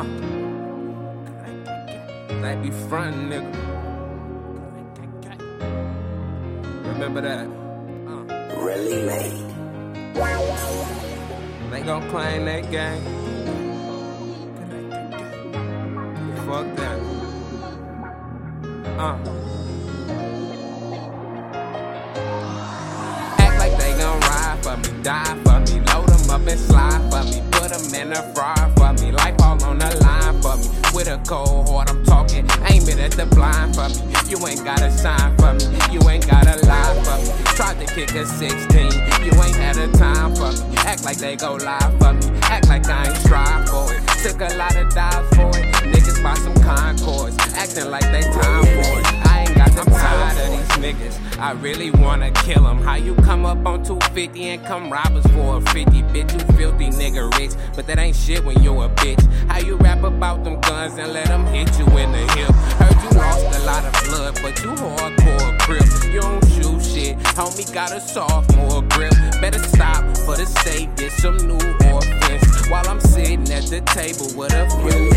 Uh. They be frontin', nigga. Remember that. Uh. Really made. They gon' claim that game. Fuck that. Uh. Act like they gon' ride for me, die for me, load them up and slide for me, put them in a fry With a cold heart, I'm talking, aim it at the blind for me. You ain't got a sign for me, you ain't got a lie for me. Tried to kick a 16, you ain't had a time for me. Act like they go live for me, act like I ain't strive for it. Took a lot of dives for it, niggas buy some Concords, acting like I really wanna kill them. How you come up on 250 and come rob us for a 50? Bitch, you filthy nigga rich. But that ain't shit when you a bitch. How you rap about them guns and let them hit you in the hip? Heard you lost a lot of blood, but you hardcore grip. You don't shoot shit. Homie got a sophomore grip. Better stop for the state, get some new orphans. While I'm sitting at the table with a few.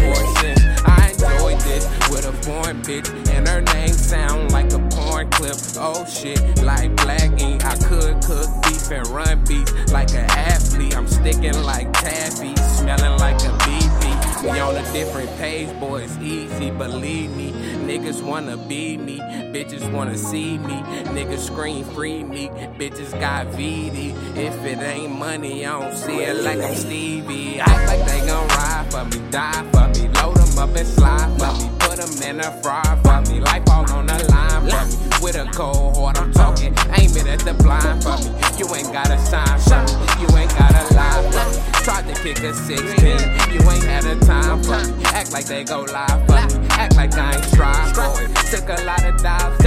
I enjoy this with a foreign bitch, and her name sound like a clip. Oh shit, like black ink. I could cook beef and run beats like an athlete. I'm sticking like taffy, smelling like a BP. We on a different page, boy, it's easy, believe me. Niggas wanna be me, bitches wanna see me. Niggas scream free me, bitches got VD. If it ain't money, I don't see it like I'm Stevie. Act like they gon' ride for me, die for me, load them up and slide for me, put them in a fry for me. Life all on the line for me. With a cold heart, I'm talking, aim it at the blind for me. You ain't got a sign for me, you ain't got a lie for me. Tried to kick a 16, you ain't had a time for me. Act like they go live for me, act like I ain't strive for it. Took a lot of dives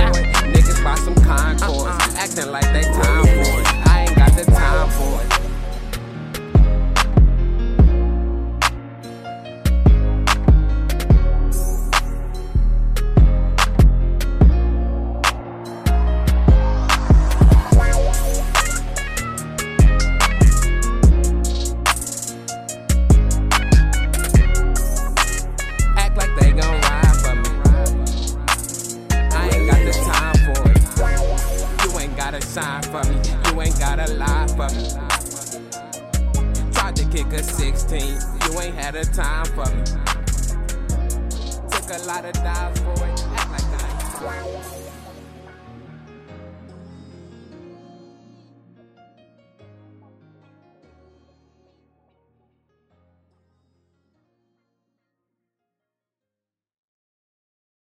sign for me. You ain't gotta lie for me. Tried to kick a 16. You ain't had a time for me. Took a lot of dives for it. Act like I ain't.